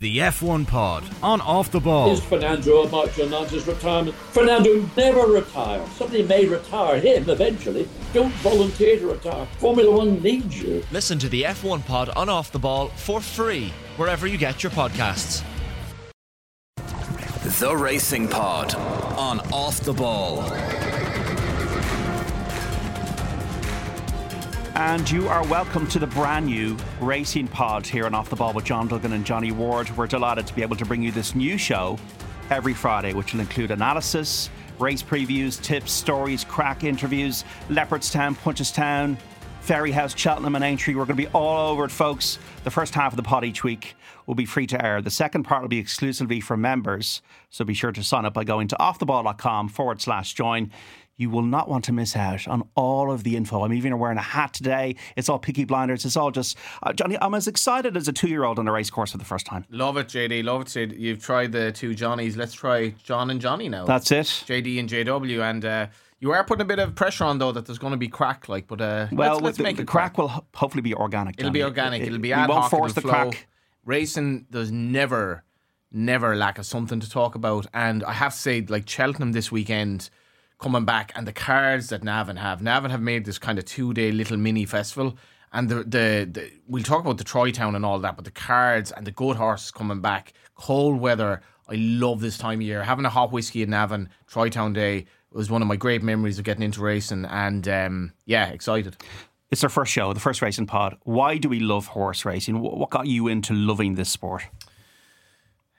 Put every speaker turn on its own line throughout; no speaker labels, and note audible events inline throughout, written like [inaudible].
The F1 Pod on Off the Ball.
Is Fernando about to announce his retirement? Fernando never retires. Somebody may retire him eventually. Don't volunteer to retire. Formula One needs you.
Listen to the F1 Pod on Off the Ball for free wherever you get your podcasts.
The Racing Pod on Off the Ball.
And you are welcome to the brand new Racing Pod here on Off the Ball with John Duggan and Johnny Ward. We're delighted to be able to bring you this new show every Friday, which will include analysis, race previews, tips, stories, crack interviews, Leopardstown, Punchestown, Fairyhouse, Cheltenham, and Aintree. We're going to be all over it, folks. The first half of the pod each week will be free to air. The second part will be exclusively for members. So be sure to sign up by going to offtheball.com forward slash join. You will not want to miss out on all of the info. I'm even wearing a hat today. It's all Peaky Blinders. It's all just uh, Johnny. I'm as excited as a two-year-old on a race course for the first time.
Love it, JD. Love it, Sid. You've tried the two Johnnies. Let's try John and Johnny now.
That's it.
JD and JW. And uh, you are putting a bit of pressure on though that there's going to be crack, like. But uh,
Well,
let's, let's
the,
make
the
it
crack will ho- hopefully be organic.
It'll be organic.
It-
It'll be ad we
won't
hoc.
force the
flow.
crack.
Racing, there's never, never lack of something to talk about. And I have to say, like Cheltenham this weekend, coming back, and the cards that Navan have. Navan have made this kind of two day little mini festival. And the, the, the we'll talk about the Troy Town and all that, but the cards and the good horses coming back, cold weather. I love this time of year. Having a hot whiskey in Navan, Troy Town Day was one of my great memories of getting into racing. And um, yeah, excited.
It's our first show, the first racing pod. Why do we love horse racing? What got you into loving this sport?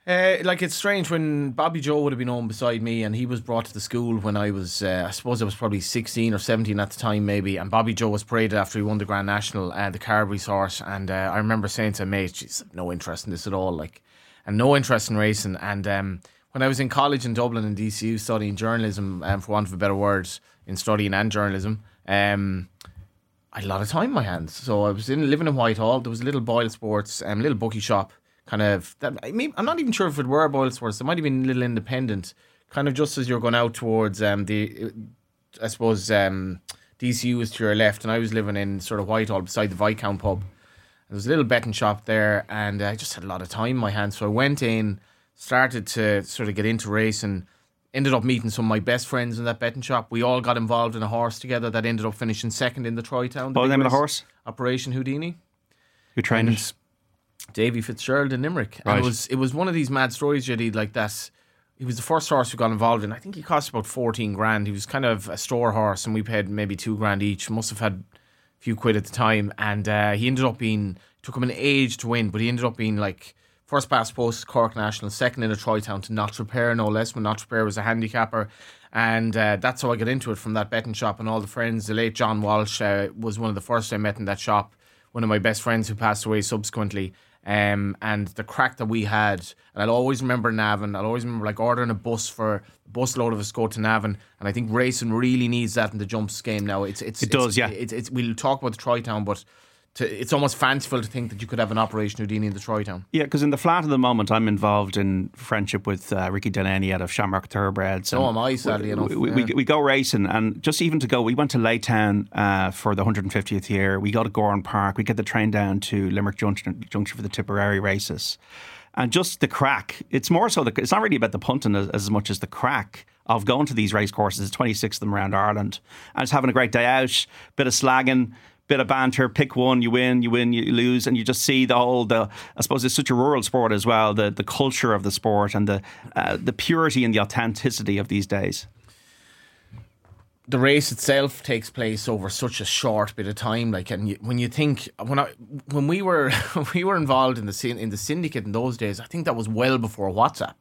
Uh, like it's strange when Bobbyjo would have been on beside me, and he was brought to the school when I was, uh, I suppose I was probably sixteen or seventeen at the time, maybe. And Bobbyjo was paraded after he won the Grand National, uh, the Carberry's horse, and uh, I remember saying to mate, "Jeez, no interest in this at all," like, and no interest in racing. And um, when I was in college in Dublin in DCU studying journalism, um, for want of a better word, in studying and journalism, um, I had a lot of time in my hands. So I was in living in Whitehall. There was a little Boyle Sports, um, little bookie shop, kind of. That I mean, I'm not even sure if it were Boyle Sports. It might have been a little independent, kind of just as you're going out towards um the, I suppose um DCU was to your left, and I was living in sort of Whitehall beside the Viscount pub. There was a little betting shop there, and I just had a lot of time in my hands. So I went in, started to sort of get into racing. Ended up meeting some of my best friends in that betting shop. We all got involved in a horse together that ended up finishing second in the Troy Town.
What was the name of the horse?
Operation Houdini.
Who trained
And
it?
Davy Fitzgerald in Limerick. And
Right.
it was it was one of these mad stories, JD, like that. He was the first horse we got involved in. I think he cost about fourteen grand. He was kind of a store horse, and we paid maybe two grand each. Must have had a few quid at the time, and uh, he ended up being took him an age to win, but he ended up being like first past post Cork National, second in a Troy Town to Notre Pere, no less. When Notre Pere was a handicapper, and uh, that's how I got into it from that betting shop and all the friends. The late John Walsh uh, was one of the first I met in that shop. One of my best friends who passed away subsequently. Um, and the crack that we had, and I'll always remember Navan. I'll always remember like ordering a bus for a bus load of us go to Navan, and I think racing really needs that in the jumps game now. It's it's
It
it's-
does, yeah.
It's, it's we'll talk about the Troy Town, but to, it's almost fanciful to think that you could have an Operation Houdini in the Troy Town.
Yeah, because in the flat at the moment, I'm involved in friendship with uh, Ricky Delaney out of Shamrock Thoroughbreds.
So am I, sadly
we,
enough,
We,
yeah.
we, we go racing, and just even to go, we went to Laytown uh, for the 150th year. We go to Gowran Park. We get the train down to Limerick Junction, Junction for the Tipperary races. And just the crack, it's more so, the, it's not really about the punting as, as much as the crack of going to these race courses. There's 26 of them around Ireland. And just having a great day out, bit of slagging, bit of banter, pick one, you win, you win, you lose, and you just see the whole the I suppose it's such a rural sport as well, the the culture of the sport and the uh, the purity and the authenticity of these days.
the race itself takes place over such a short bit of time. Like, and you, when you think when I when we were [laughs] we were involved in the in the syndicate in those days, I think that was well before WhatsApp.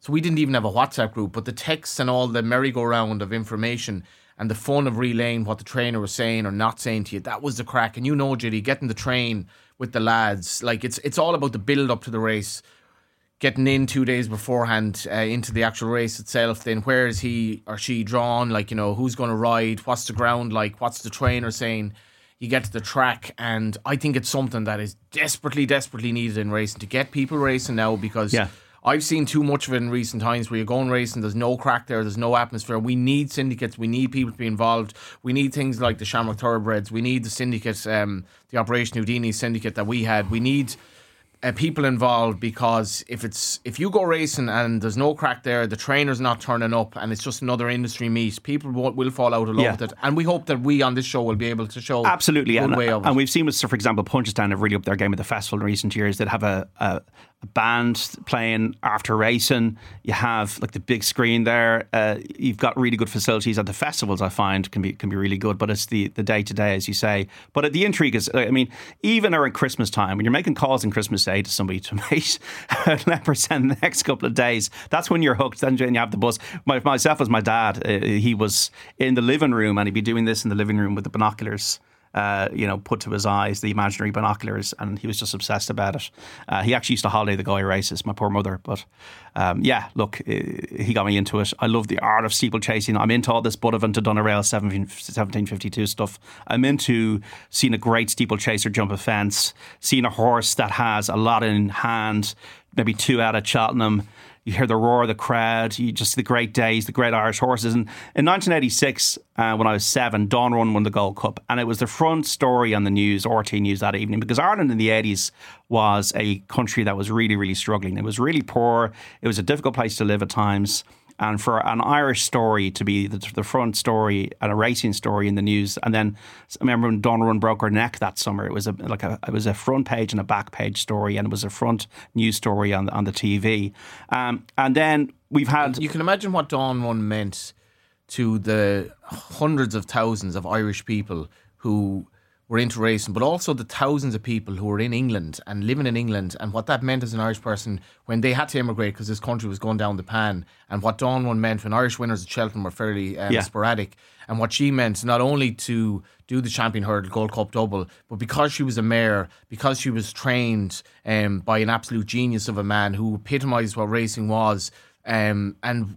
So we didn't even have a WhatsApp group, but the texts and all the merry-go-round of information and the fun of relaying what the trainer was saying or not saying to you, that was the crack. And you know, Judy, getting the train with the lads, like it's it's all about the build up to the race getting in two days beforehand uh, into the actual race itself, then where is he or she drawn? Like, you know, who's going to ride? What's the ground like? What's the trainer saying? You get to the track, and I think it's something that is desperately, desperately needed in racing to get people racing now because
Yeah.
I've seen too much of it in recent times where you're going racing, there's no crack there, there's no atmosphere. We need syndicates, we need people to be involved. We need things like the Shamrock Thoroughbreds, we need the syndicate, um, the Operation Houdini syndicate that we had. We need uh, people involved because if it's if you go racing and there's no crack there, the trainer's not turning up, and it's just another industry meet, people will, will fall out of love
Yeah.
with it. And we hope that we on this show will be able to show
Absolutely, and,
way of it.
and we've seen with, so for example, Punchestown have really upped their game at the festival in recent years. They'd have a, a, band playing after racing. You have like the big screen there. Uh, you've got really good facilities at the festivals. I find can be can be really good, but it's the the day to day, as you say. But the intrigue is, I mean, even around Christmas time when you're making calls on Christmas Day to somebody to make let percent the next couple of days, that's when you're hooked. Then you have the bus. My, myself as my dad, uh, he was in the living room and he'd be doing this in the living room with the binoculars uh, you know, put to his eyes, the imaginary binoculars, and he was just obsessed about it. Uh, he actually used to holiday the guy races, my poor mother. But um, yeah, look, uh, he got me into it. I love the art of steeplechasing. I'm into all this Buttevant to Doneraile 17, 1752 stuff. I'm into seeing a great steeplechaser jump a fence, seeing a horse that has a lot in hand, maybe two out at Cheltenham you hear the roar of the crowd, you just see the great days, the great Irish horses. And in 1986, uh, when I was seven, Dawn Run won the Gold Cup, and it was the front story on the news, RT News that evening, because Ireland in the 80s was a country that was really, really struggling. It was really poor. It was a difficult place to live at times. And for an Irish story to be the, the front story and a racing story in the news, and then I remember when Run broke her neck that summer. It was a like a it was a front page and a back page story, and it was a front news story on on the TV. Um, and then we've had
you can imagine what Run meant to the hundreds of thousands of Irish people who were into racing, but also the thousands of people who were in England and living in England, and what that meant as an Irish person when they had to immigrate because this country was going down the pan, and what Dawn Run meant when Irish winners at Cheltenham were fairly um,
Yeah.
sporadic, and what she meant not only to do the champion hurdle Gold Cup double, but because she was a mare, because she was trained um, by an absolute genius of a man who epitomised what racing was, um, and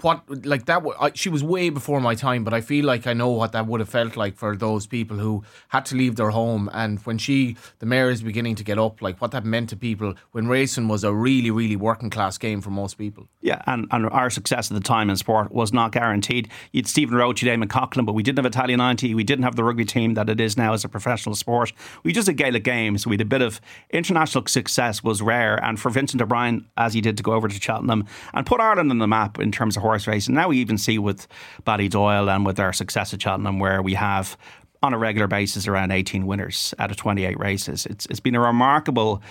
what like that I, she was way before my time but i feel like i know what that would have felt like for those people who had to leave their home and when she the mare is beginning to get up like what that meant to people when racing was a really really working class game for most people
Yeah, and, and our success at the time in sport was not guaranteed. You'd Stephen Roche, you'd Eamonn Coghlan, but we didn't have Italia 90. We didn't have the rugby team that it is now as a professional sport. We just had Gaelic games. We had a bit of international success was rare. And for Vincent O'Brien, as he did to go over to Cheltenham and put Ireland on the map in terms of horse racing. And now we even see with Ballydoyle and with our success at Cheltenham where we have on a regular basis around 18 winners out of 28 races. It's it's been a remarkable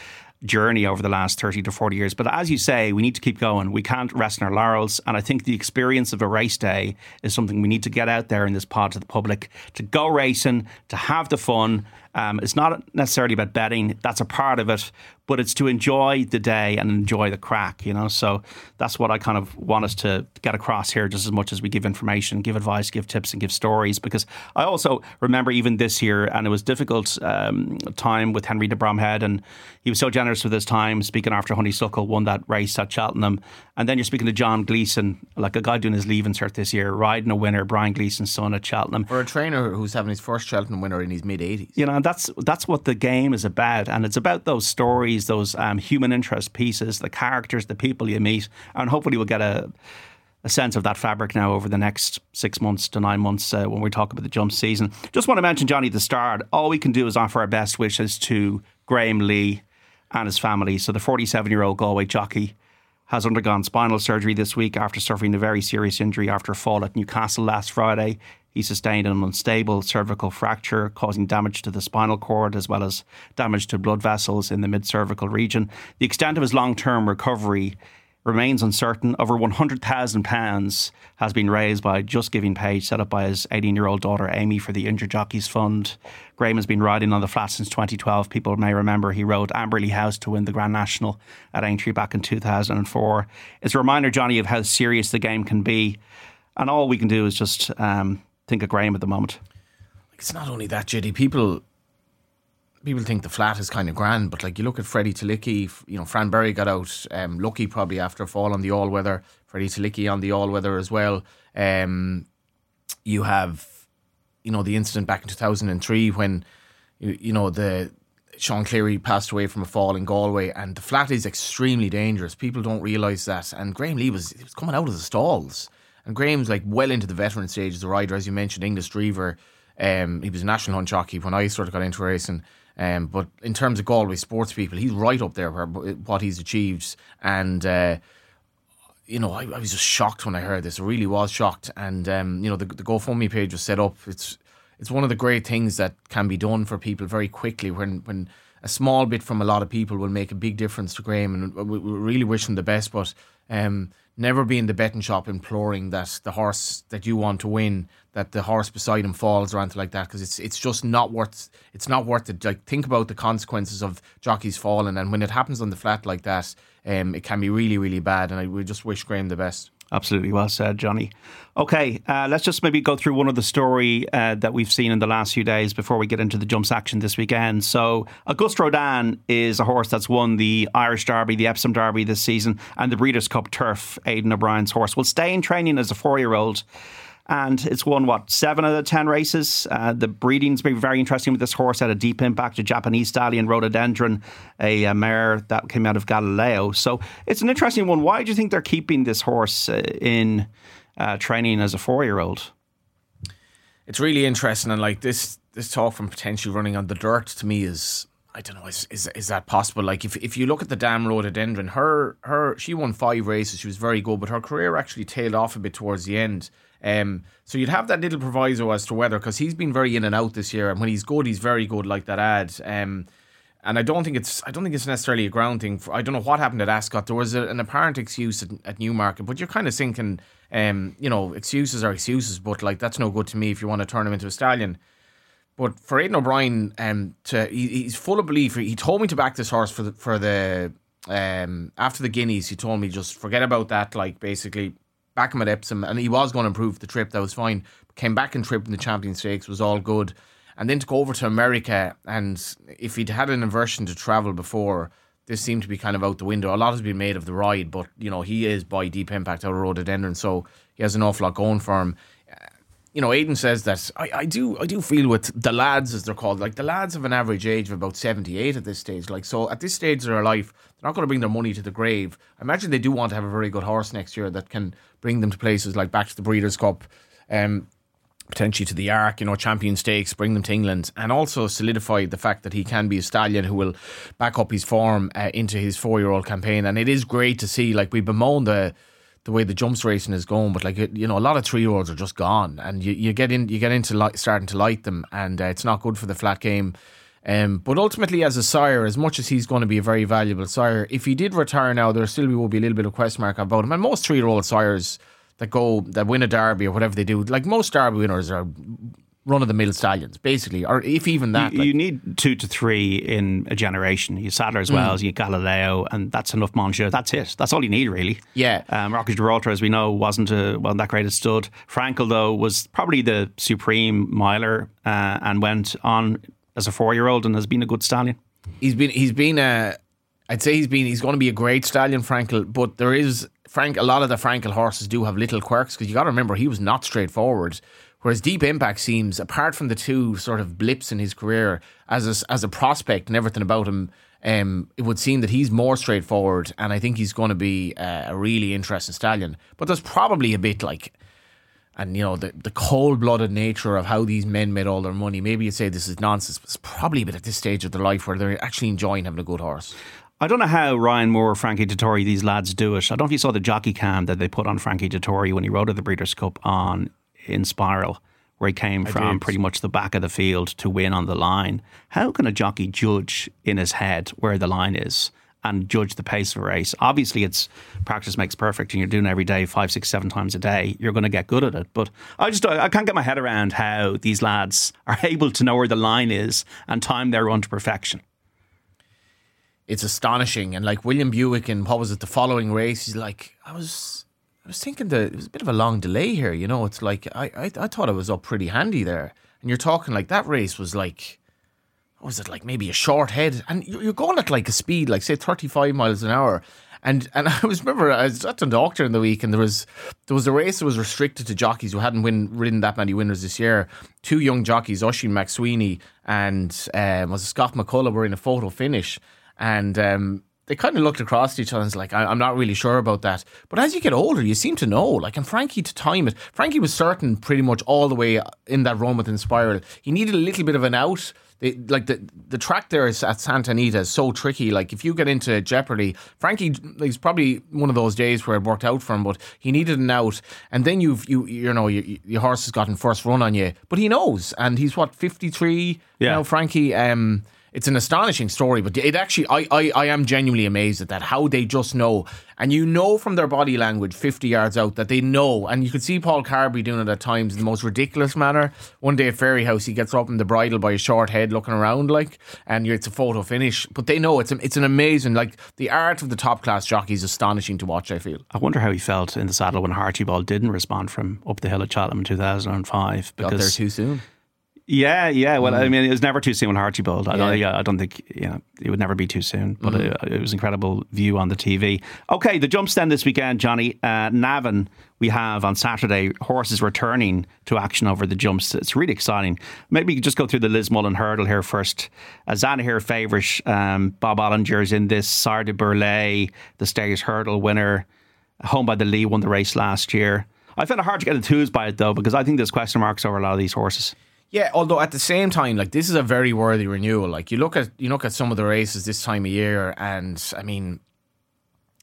journey over the last 30 to 40 years. But as you say, we need to keep going. We can't rest on our laurels. And I think the experience of a race day is something we need to get out there in this pod to the public to go racing, to have the fun. Um, it's not necessarily about betting, that's a part of it, but it's to enjoy the day and enjoy the crack, you know. So that's what I kind of want us to get across here just as much as we give information, give advice, give tips, and give stories. Because I also remember even this year, and it was difficult um, time with Henry de Bromhead, and he was so generous with his time, speaking after Honeysuckle won that race at Cheltenham. And then you're speaking to John Gleeson, like a guy doing his Leaving Cert this year, riding a winner, Brian Gleeson's son at Cheltenham.
or a trainer who's having his first Cheltenham winner in his mid 80s
You know, and that's that's what the game is about, and it's about those stories, those um, human interest pieces, the characters, the people you meet, and hopefully we'll get a a sense of that fabric now over the next six months to nine months uh, when we talk about the jump season. Just want to mention Johnny the start. All we can do is offer our best wishes to Graham Lee and his family. So the 47 year old Galway jockey has undergone spinal surgery this week after suffering a very serious injury after a fall at Newcastle last Friday. He sustained an unstable cervical fracture, causing damage to the spinal cord as well as damage to blood vessels in the mid cervical region. The extent of his long term recovery remains uncertain. Over £100,000 has been raised by Just Giving page set up by his 18 year old daughter Amy for the Injured Jockeys Fund. Graham has been riding on the flat since 2012. People may remember he rode Amberleigh House to win the Grand National at Aintree back in 2004. It's a reminder, Johnny, of how serious the game can be. And all we can do is just um, think of Graham at the moment.
it's not only that JD people people think the flat is kind of grand but like you look at Freddy Tylicki you know Fran Berry got out um, lucky probably after a fall on the all weather Freddy Tylicki on the all weather as well. Um, you have you know the incident back in 2003 when you, you know the Sean Cleary passed away from a fall in Galway and the flat is extremely dangerous. People don't realise that. And Graham Lee was, was coming out of the stalls and Graham's like well into the veteran stage as a rider as you mentioned Inglis Drever um, he was a national hunt jockey when I sort of got into racing Um, but in terms of Galway sports people, he's right up there where what he's achieved. And uh, you know, I, I, was just shocked when I heard this. I really was shocked. And um, you know, the, the GoFundMe page was set up. It's it's one of the great things that can be done for people very quickly when when a small bit from a lot of people will make a big difference to Graham. And we, we really wish him the best. But um, never be in the betting shop imploring that the horse that you want to win that the horse beside him falls or anything like that because it's it's just not worth it's not worth it. Like think about the consequences of jockeys falling and when it happens on the flat like that um, it can be really really bad and I would just wish Graham the best
Absolutely well said, Johnny. Okay, uh, let's just maybe go through one of the story uh, that we've seen in the last few days before we get into the jumps action this weekend. So, Auguste Rodin is a horse that's won the Irish Derby, the Epsom Derby this season, and the Breeders' Cup Turf. Aidan O'Brien's horse will stay in training as a four-year-old and it's won what seven out of ten races. Uh, the breeding's been very interesting with this horse. Had a deep impact. A Japanese stallion, rhododendron, a, a, mare that came out of Galileo. So it's an interesting one. Why do you think they're keeping this horse uh, in uh, training as a four-year-old?
It's really interesting, and like this this talk from potentially running on the dirt to me is I don't know, is, is is that possible? Like if if you look at the Dam Rhododendron, her her she won five races, she was very good, but her career actually tailed off a bit towards the end. Um, so you'd have that little proviso as to whether, because he's been very in and out this year, and when he's good, he's very good, like that ad. Um, and I don't think it's I don't think it's necessarily a ground thing. For, I don't know what happened at Ascot. There was a, an apparent excuse at, at, Newmarket, but you're kind of thinking, um, you know, excuses are excuses, but like that's no good to me if you want to turn him into a stallion. But for Aidan O'Brien, um, to he, he's full of belief. He told me to back this horse for the for the um after the Guineas. He told me just forget about that. Like basically back him at Epsom, and he was going to improve the trip. That was fine. Came back and tripped in the Champion Stakes was all good, and then to go over to America, and if he'd had an aversion to travel before, this seemed to be kind of out the window. A lot has been made of the ride, but you know he is by deep impact out of rhododendron, so he has an awful lot going for him you know, Aidan says that I, I do I do feel with the lads as they're called, like the lads have an average age of about seventy eight at this stage. Like so at this stage of their life, they're not going to bring their money to the grave. I imagine they do want to have a very good horse next year that can bring them to places like back to the Breeders' Cup, um, potentially to the Arc, you know, Champion Stakes, bring them to England, and also solidify the fact that he can be a stallion who will back up his form uh, into his four year old campaign. And it is great to see, like we bemoan the the way the jumps racing is going. But like you know, a lot of three year olds are just gone, and you, you get in you get into light, starting to light them, and uh, it's not good for the flat game. Um, but ultimately, as a sire, as much as he's going to be a very valuable sire, if he did retire now, there still will be a little bit of question mark about him. And most three year old sires that go that win a derby or whatever they do, like most derby winners are run of the mill stallions, basically, or if even that.
You, like, you, need two to three in a generation. You Sadler's Wells, mm. you Galileo, and that's enough Monsieur. That's it. That's all you need, really.
Yeah.
Um, Rock of Gibraltar, as we know, wasn't a, well that great a stud. Frankel, though, was probably the supreme miler uh, and went on as a four year old and has been a good stallion.
He's been, he's been a. I'd say he's been he's going to be a great stallion, Frankel, but there is Frank. A lot of the Frankel horses do have little quirks because you got to remember he was not straightforward. Whereas Deep Impact seems, apart from the two sort of blips in his career as a, as a prospect and everything about him, um, it would seem that he's more straightforward, and I think he's going to be a really interesting stallion. But there's probably a bit like, and you know, the, the cold blooded nature of how these men made all their money. Maybe you'd say this is nonsense, but it's probably a bit at this stage of their life where they're actually enjoying having a good horse.
I don't know how Ryan Moore, Frankie Dettori, these lads do it. I don't know if you saw the jockey cam that they put on Frankie Dettori when he rode at the Breeders' Cup on Inspiral, where he came I from did. pretty much the back of the field to win on the line. How can a jockey judge in his head where the line is? and judge the pace of a race. Obviously, it's practice makes perfect, and you're doing every day five, six, seven times a day. You're going to get good at it. But I just I can't get my head around how these lads are [laughs] able to know where the line is and time their run to perfection.
It's astonishing, and like William Buick, and what was it? The following race, he's like, I was I was thinking that it was a bit of a long delay here. You know, it's like I, I, I thought it was up pretty handy there, and you're talking like that race was like, what was it like maybe a short head, and you're going at like a speed like say 35 miles an hour, and and [laughs] I was remember I was at the doctor in the week, and there was there was a race that was restricted to jockeys who hadn't win ridden that many winners this year. Two young jockeys, Oisin McSweeney and um, was Scott McCullough, were in a photo finish, and um, they kind of looked across at each other and was like, I, am not really sure about that. But as you get older, you seem to know. Like, and Frankie to time it, Frankie was certain pretty much all the way in that run with Inspiral. He needed a little bit of an out. They, like the the track there is at Santa Anita is so tricky. Like if you get into jeopardy, Frankie, he's probably one of those days where it worked out for him, but he needed an out, and then you've you you know you, your horse has gotten first run on you, but he knows, and he's what fifty three yeah. now, Frankie. Um, it's an astonishing story, but it actually, I, I, I am genuinely amazed at that. How they just know, and you know from their body language, fifty yards out, that they know. And you could see Paul Carberry doing it at times in the most ridiculous manner. One day at Fairy House, he gets up in the bridle by his short head, looking around like, and it's a photo finish. But they know it's a, it's an amazing, like the art of the top class jockey is astonishing to watch. I feel.
I wonder how he felt in the saddle when Ball didn't respond from up the hill at Cheltenham in two thousand and five.
Because Got there too soon.
Yeah, yeah. Well, mm. I mean, it was never too soon when Harchibald. I, don't, yeah, I don't think you know it would never be too soon. But mm. it, it, was incredible view on the TV. Okay, the jumps then this weekend, Johnny. Uh, Navan, we have on Saturday horses returning to action over the jumps. It's really exciting. Maybe just go through the Lismullen hurdle here first. A Zanahiyr favourite, um, Bob Olinger's in this. Sire du Berlais, the Stayers hurdle winner, home by the Lee, won the race last year. I found it hard to get enthused by it though because I think there's question marks over a lot of these horses.
Yeah, although at the same time, like this is a very worthy renewal. Like you look at you look at some of the races this time of year, and I mean,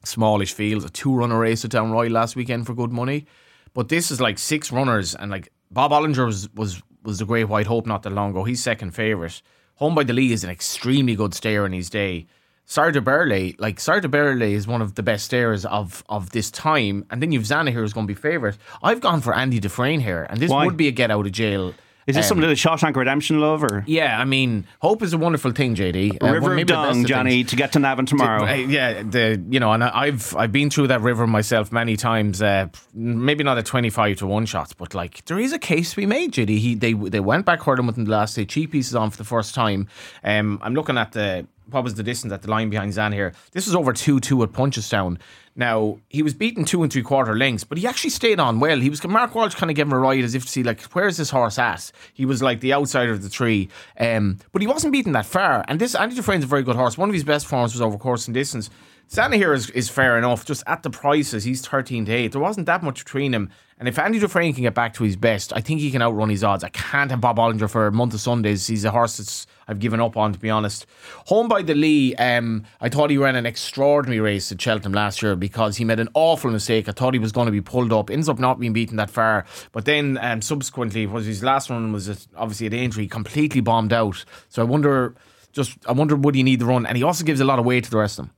smallish fields, a two runner race at Down Royal last weekend for good money, but this is like six runners, and like Bob Olinger was was was the Great White Hope not that long ago. He's second favourite. Home by the Lee is an extremely good stayer in his day. Sire du Berlais, like Sire du Berlais is one of the best stayers of of this time, and then you've Zanahiyr who's going to be favourite. I've gone for Andy Dufresne here, and this Why? would be a get out of jail
is this um, something of the Shawshank Redemption love, or
yeah? I mean, hope is a wonderful thing, JD.
Uh, river well, of Dung, Johnny, to get to Navan tomorrow.
uh, yeah, the you know, and I've I've been through that river myself many times. Uh, maybe not at twenty five to one shots, but like there is a case to be made, JD. He they they went back hurdling with him the last day. Cheekpieces on for the first time. Um, I'm looking at the what was the distance at the line behind Zanahiyr. This was over 2 2 at Punchestown. Now, he was beaten two and three quarter lengths, but he actually stayed on well. He was Mark Walsh kind of gave him a ride as if to see, like, where's this horse at? He was like the outsider of the tree. Um, but he wasn't beaten that far. And this Andy Dufresne's a very good horse. One of his best forms was over course and distance. Zanahiyr is, is fair enough. Just at the prices, he's 13 to 8. There wasn't that much between him. And if Andy Dufresne can get back to his best, I think he can outrun his odds. I can't have Bob Olinger for a month of Sundays. He's a horse that's I've given up on, to be honest. Home by the Lee, um, I thought he ran an extraordinary race at Cheltenham last year because he made an awful mistake. I thought he was going to be pulled up, ends up not being beaten that far. But then um, subsequently, was his last run was obviously an injury, completely bombed out. So I wonder, just I wonder would he need the run? And he also gives a lot of weight to the rest of them.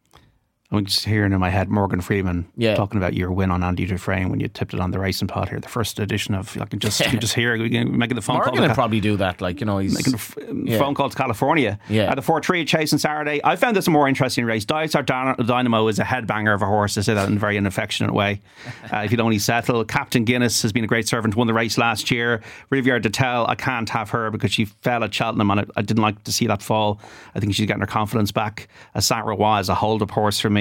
I'm just hearing in my head Morgan Freeman yeah. talking about your win on Andy Dufresne when you tipped it on the racing pod here, the first edition of. I can just you can [laughs] just hear making the phone
Morgan
call.
Morgan probably do that, like you know, he's
making a yeah. phone call to California. Yeah, at the four three on Saturday. I found this a more interesting race. Dysart Dynamo is a headbanger of a horse. I say that in a very unaffectionate way. [laughs] Uh, if you'd only settle, Captain Guinness has been a great servant. Won the race last year. Riviere d'Etel, I can't have her because she fell at Cheltenham and I, I didn't like to see that fall. I think she's getting her confidence back. A Saint Rois is a hold up horse for me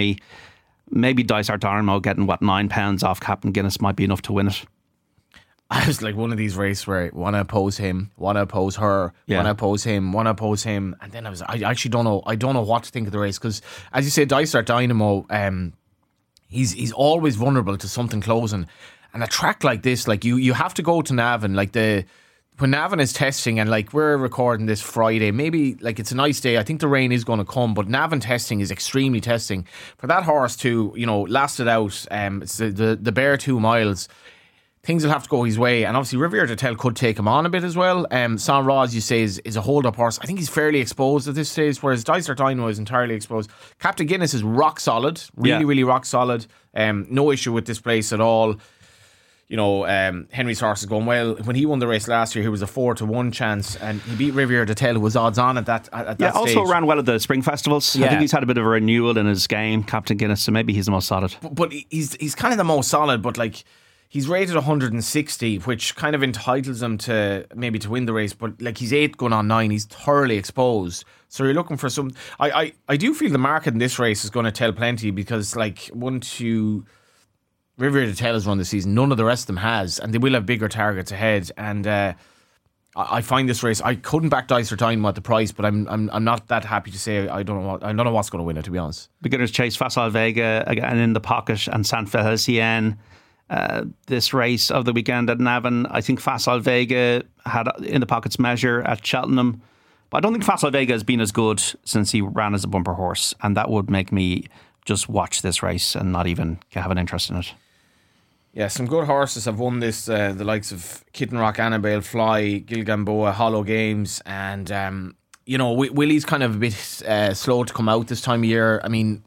maybe Dysart Dynamo getting what nine pounds off Captain Guinness might be enough to win it. [laughs]
I was like one of these races where I want to oppose him, want to oppose her, yeah. want to oppose him, want to oppose him, and then I was I actually don't know I don't know what to think of the race because as you say, Dysart Dynamo, um, he's he's always vulnerable to something closing, and a track like this, like you you have to go to Navan, like the when Navan is testing and like we're recording this Friday, maybe like it's a nice day. I think the rain is going to come, but Navan testing is extremely testing for that horse to you know last it out. Um, it's the the, the bare two miles. Things will have to go his way, and obviously Riviere d'Etel could take him on a bit as well. Um, Saint Rois, you say, is, is a hold up horse. I think he's fairly exposed at this stage, whereas Dysart Dynamo is entirely exposed. Captain Guinness is rock solid, really, yeah. really rock solid. Um, no issue with this place at all you know, um, Henry's horse is going well. When he won the race last year, he was a four to one chance, and he beat Riviere d'Etel, who was odds on at that. At, at
yeah,
that
also ran well at the spring festivals. Yeah. I think he's had a bit of a renewal in his game, Captain Guinness. So maybe he's the most solid.
But, but he's he's kind of the most solid. But like he's rated 160, which kind of entitles him to maybe to win the race. But like he's eight going on nine, he's thoroughly exposed. So you're looking for some. I I, I do feel the market in this race is going to tell plenty because like one two Tell has run this season. None of the rest of them has, and they will have bigger targets ahead. And uh, I, find this race. I couldn't back Dice Time at the price, but I'm I'm I'm not that happy to say I don't know what I don't know what's going to win it. To be honest,
Beginners chase Facile Vega again in the pocket and San Felicien. Uh, this race of the weekend at Navan, I think Facile Vega had in the pockets measure at Cheltenham. But I don't think Facile Vega has been as good since he ran as a bumper horse, and that would make me just watch this race and not even have an interest in it.
Yeah, some good horses have won this. Uh, the likes of Kitten Rock, Annabelle Fly, Gilgamboa, Hollow Games, and um, you know Wi- Willie's kind of a bit uh, slow to come out this time of year. I mean,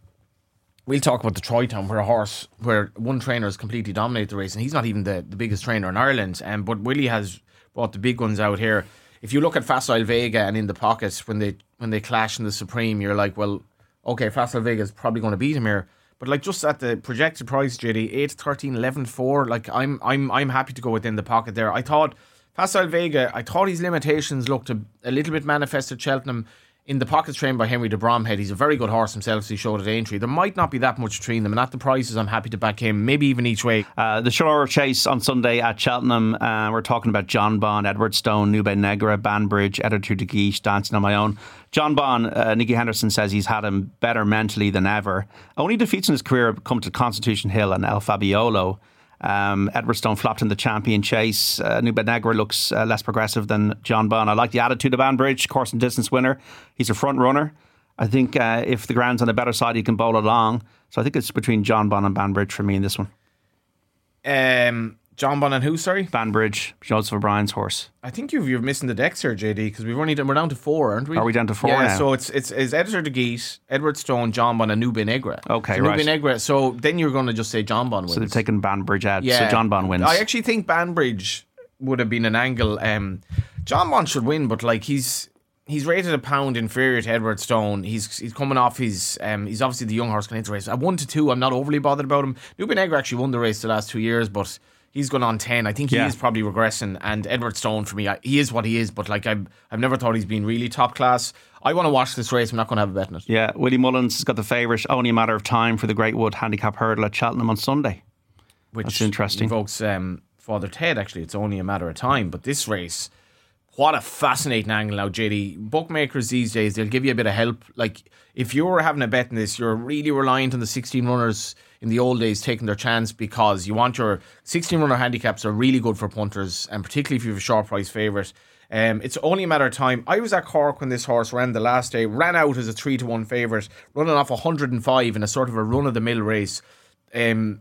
we'll talk about the Troytown, where a horse, where one trainer has completely dominated the race, and he's not even the, the biggest trainer in Ireland. Um, but Willie has brought the big ones out here. If you look at Facile Vega and in the pockets when they when they clash in the Supreme, you're like, well, okay, Facile Vega is probably going to beat him here. But like just at the projected price, JD, 8, 13, 11, 4, like I'm I'm I'm happy to go within the pocket there. I thought Facile Vega, I thought his limitations looked a, a little bit manifested Cheltenham in the pockets trained by Henry de Bromhead. He's a very good horse himself, as he showed at Aintree. There might not be that much between them, and at the prices, I'm happy to back him, maybe even each way.
Uh, the Shloer Chase on Sunday at Cheltenham. Uh, we're talking about Jonbon, Edward Stone, Nube Negra, Banbridge, Editeur du Gite, Dancing on My Own. Jonbon, uh, Nicky Henderson says he's had him better mentally than ever. Only defeats in his career have come to Constitution Hill and El Fabiolo. Um, Edward Stone flopped in the champion chase. Uh, Nube Negra looks uh, less progressive than Jonbon. I like the attitude of Banbridge, course and distance winner. He's a front runner. I think uh, if the ground's on the better side, he can bowl along. So I think it's between Jonbon and Banbridge for me in this one.
Um, Jonbon and who, sorry?
Banbridge, Joseph O'Brien's horse.
I think you've, you're missing the decks here, JD, because we've only done, we're down to four, aren't we?
Are we down to four
yeah,
now?
so it's it's, it's Editeur du Gite, Edward Stone, Jonbon, and Nube Negra.
Okay,
so
right.
Negra. So then you're going to just say Jonbon wins.
So they've taken Banbridge out. Yeah. So Jonbon wins.
I actually think Banbridge would have been an angle. Um, Jonbon should win, but like he's he's rated a pound inferior to Edward Stone. He's he's coming off his um, he's obviously the young horse going into the race. At one to two, I'm not overly bothered about him. Nube Negra actually won the race the last two years, but. He's gone on ten. I think he
Yeah.
is probably regressing. And Edward Stone for me, I, he is what he is. But like I've, I've never thought he's been really top class. I want to watch this race. I'm not going to have a bet on it.
yeah, Willie Mullins has got the favourite. Only a matter of time for the Great Wood Handicap Hurdle at Cheltenham on Sunday.
which
That's interesting.
Invokes um, Father Ted. Actually, it's only a matter of time. But this race, what a fascinating angle now, JD. Bookmakers these days they'll give you a bit of help. Like if you're having a bet in this, you're really reliant on the 16 runners in the old days taking their chance because you want your 16 runner handicaps are really good for punters, and particularly if you have a short price favourite. Um, it's only a matter of time. I was at Cork when this horse ran the last day, ran out as a three to one favourite, running off 105 in a sort of a run of the mill race. Um,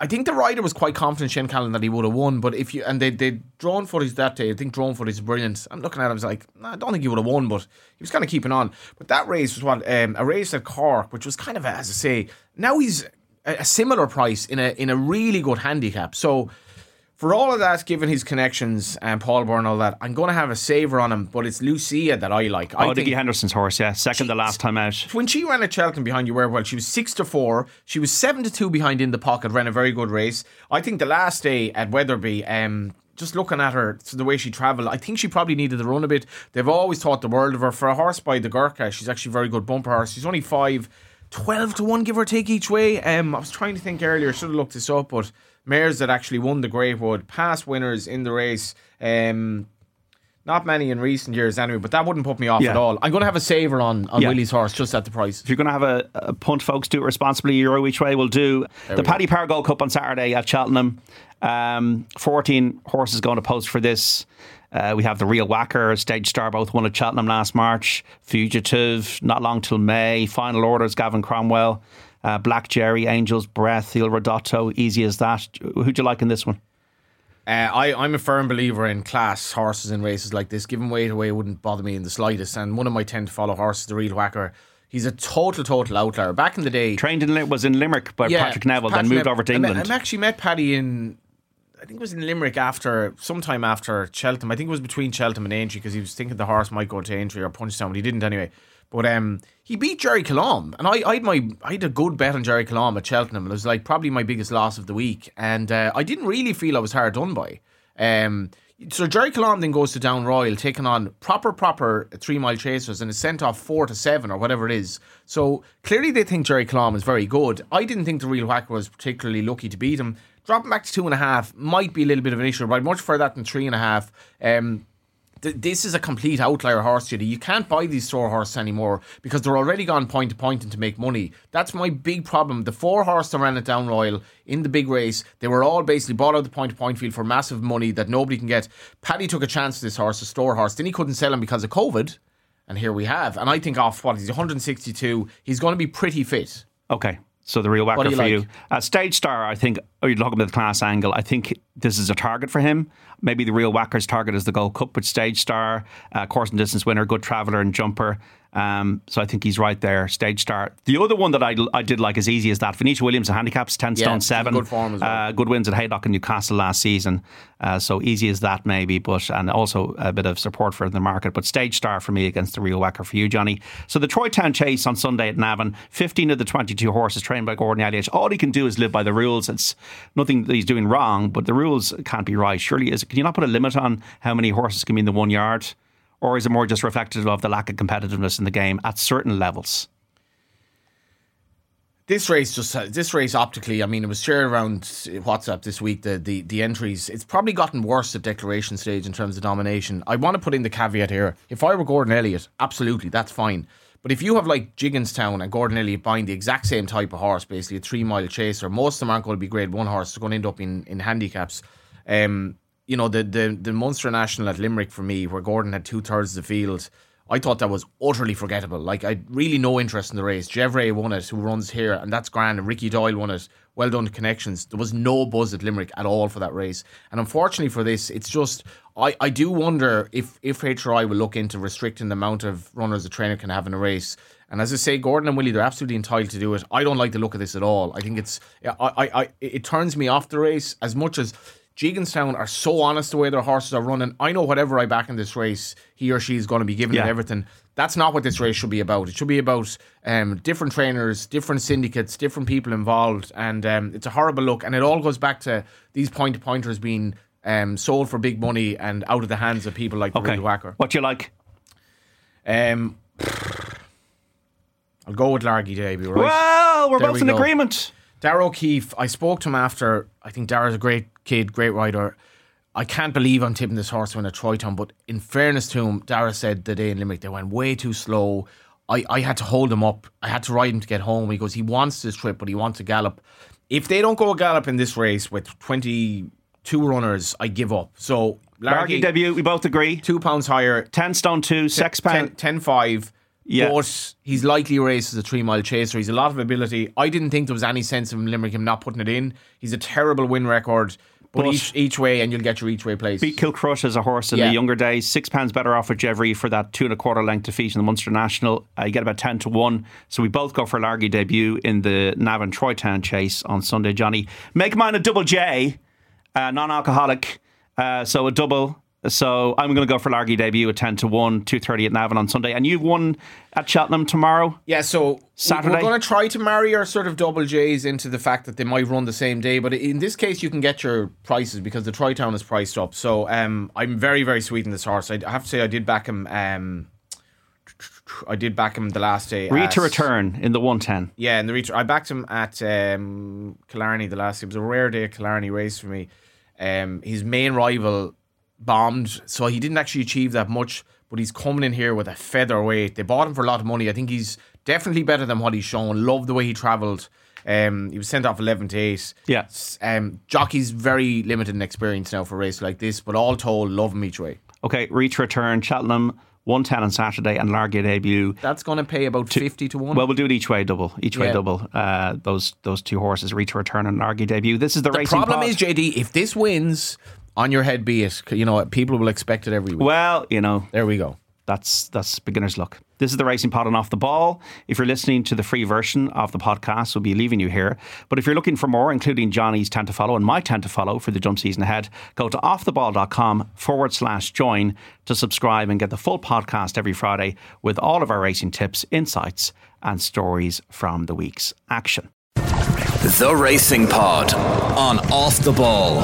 I think the rider was quite confident, Shane Callan, that he would have won. But if you and they they drawn footage that day, I think drawn footage is brilliant. I'm looking at him, like, nah, I don't think he would have won, but he was kind of keeping on. But that race was what um, a race at Cork, which was kind of as I say, now he's a, a similar price in a in a really good handicap. So for all of that, given his connections and Paul Byrne and all that, I'm going to have a saver on him. But it's Lucia that I like. I
Oh,
think-
Henderson's horse, yeah. Second the last time out.
when she ran at Cheltenham behind you were well, she was six to four. She was seven to two behind in the pocket. Ran a very good race. I think the last day at Wetherby, um, just looking at her, so the way she travelled, I think she probably needed to run a bit. They've always thought the world of her for a horse by the Gurkha. She's actually a very good bumper horse. She's only five. 12 to 1 give or take each way um, I was trying to think earlier should have looked this up but mares that actually won the Great Wood past winners in the race um, not many in recent years anyway but that wouldn't put me off
Yeah.
at all I'm going to have a saver on, on
Yeah.
Willie's horse just at the price
If you're going to have a, a punt, folks, do it responsibly. Euro each way will do. the Paddy Power Gold Cup on Saturday at Cheltenham. Um, 14 horses going to post for this. Uh, we have the Real Whacker, Stage Star, both won at Cheltenham last March. Fugitive, not long till May. Final Orders, Gavin Cromwell. Uh, Black Jerry, Angels, Breath, Il Rodotto, easy as that. Who'd you like in this one?
Uh, I, I'm a firm believer in class horses in races like this. Giving weight away wouldn't bother me in the slightest. And one of my 10 to follow horses, the Real Whacker, he's a total, total outlier. Back in the day,
Trained in was in Limerick by Patrick Neville, then moved
Neville.
over to
I
England.
I actually met Paddy in, I think it was in Limerick after, sometime after Cheltenham. I think it was between Cheltenham and Aintree because he was thinking the horse might go to Aintree or Punchestown, but he didn't anyway. But um, he beat Gerri Colombe, and I, I had my I had a good bet on Gerri Colombe at Cheltenham. It was like probably my biggest loss of the week, and uh, I didn't really feel I was hard done by. Um, so Gerri Colombe then goes to Down Royal, taking on proper, proper three mile chasers, and is sent off four to seven or whatever it is. So clearly they think Gerri Colombe is very good. I didn't think the real whacker was particularly lucky to beat him. Dropping back to two and a half might be a little bit of an issue, but I'd much prefer that than three and a half. Um, th- this is a complete outlier horse, Judy. You can't buy these store horses anymore because they're already gone point to point and to make money. That's my big problem. The four horse that ran at Down Royal in the big race, they were all basically bought out the point to point field for massive money that nobody can get. Paddy took a chance with this horse, a store horse. Then he couldn't sell him because of COVID. And here we have. And I think off what he's 162, he's going to be pretty fit.
Okay. So the real whacker for
like?
you. Uh, stage star, I think, oh, you're looking at the class angle. I think this is a target for him. Maybe the real whacker's target is the Gold Cup, but stage star, uh, course and distance winner, good traveller and jumper. Um, so I think he's right there, stage star. The other one that I, I did like as easy as that, Venetia Williams, the handicaps, 10
Yeah,
stone 7.
good form as well.
Uh, good wins at Haydock and Newcastle last season. Uh, so easy as that, maybe, but and also a bit of support for the market. But stage star for me against the real whacker for you, Johnny. So the Troy Town Chase on Sunday at Navan, 15 of the 22 horses trained by Gordon Elliott. All he can do is live by the rules. It's nothing that he's doing wrong, but the rules can't be right. Surely, is can you not put a limit on how many horses can be in the one yard? Or is it more just reflective of the lack of competitiveness in the game at certain levels?
This race just uh, this race optically, I mean, it was shared around WhatsApp this week. The, the the entries, it's probably gotten worse at declaration stage in terms of domination. I want to put in the caveat here: if I were Gordon Elliott, absolutely, that's fine. But if you have like Gigginstown and Gordon Elliott buying the exact same type of horse, basically a three mile chaser, most of them aren't going to be grade one horses. They're going to end up in in handicaps. Um, you know, the the the Munster National at Limerick for me, where Gordon had two thirds of the field. I thought that was utterly forgettable. Like, I really no interest in the race. Gevrey won it, who runs here, and that's grand. And Ricky Doyle won it. Well done to connections. There was no buzz at Limerick at all for that race. And unfortunately for this, it's just I, I do wonder if if HRI will look into restricting the amount of runners a trainer can have in a race. And as I say, Gordon and Willie, they're absolutely entitled to do it. I don't like the look of this at all. I think it's I, I, I it turns me off the race as much as Gigginstown are so honest the way their horses are running. I know whatever I back in this race, he or she is going to be giving
Yeah.
it everything. That's not what this race should be about. It should be about um, different trainers, different syndicates, different people involved, and um, it's a horrible look. And it all goes back to these point to pointers being um, sold for big money and out of the hands of people like
Okay.
Whacker.
What do you like?
Um, I'll go with Largy debut, right?
Well, we're
There
both
we
in
go.
agreement.
Darragh O'Keeffe, I spoke to him after. I think Darragh's a great kid, great rider. I can't believe I'm tipping this horse to win at Troytown, but in fairness to him, Darragh said the day in Limerick they went way too slow. I, I had to hold him up. I had to ride him to get home. He goes, he wants this trip, but he wants to gallop. If they don't go a gallop in this race with 22 runners, I give up. So,
Largy
Largy,
debut, we both agree.
two pounds higher,
10 stone 2, sex
10,
pound.
10 5.
Yeah.
But he's likely race as a three mile chaser. He's a lot of ability. I didn't think there was any sense of Limerick him not putting it in. He's a terrible win record. But,
But-
each each way and you'll get your each way place.
Beat Kilcrush as a horse in
Yeah.
the younger days. Six pounds better off with Gevrey for that two and a quarter length defeat in the Munster National. Uh, you get about 10 to 1. So we both go for a Largy debut in the Navan Troytown chase on Sunday, Johnny. Make mine a double J, uh, non alcoholic. Uh, so a double. So I'm going to go for Largy debut at 10 to 1, 2.30 at Navan on Sunday. And you've won at Cheltenham tomorrow.
yeah, so
Saturday?
we're going to try to marry our sort of double J's into the fact that they might run the same day. But in this case, you can get your prices because the Troytown is priced up. So um, I'm very, very sweet in this horse. I have to say, I did back him. Um, I did back him the last day.
Read to return in the 110.
Yeah, in the reach. I backed him at um, Killarney the last. day. It was a rare day at Killarney race for me. Um, his main rival bombed, so he didn't actually achieve that much. But he's coming in here with a featherweight. They bought him for a lot of money. I think he's definitely better than what he's shown. Love the way he travelled. Um, he was sent off eleven to eight.
Yeah.
Um, jockey's very limited in experience now for a race like this, but all told, love him each way.
Okay, reach return, Cheltenham, 110 on Saturday, and Largy debut.
That's going to pay about fifty to one.
Well, we'll do it each way double. Each way double. Uh, those those two horses reach return and Largy debut. This is the,
the
racing
problem
pod.
is, JD, if this wins, on your head be it. You know, what people will expect it every week.
well, you know,
There we go.
that's that's beginner's luck. This is the Racing Pod and Off the Ball. If you're listening to the free version of the podcast, we'll be leaving you here. But if you're looking for more, including Johnny's 10 to follow and my 10 to follow for the jump season ahead, go to offtheball.com forward slash join to subscribe and get the full podcast every Friday with all of our racing tips, insights, and stories from the week's action.
The Racing Pod on Off the Ball.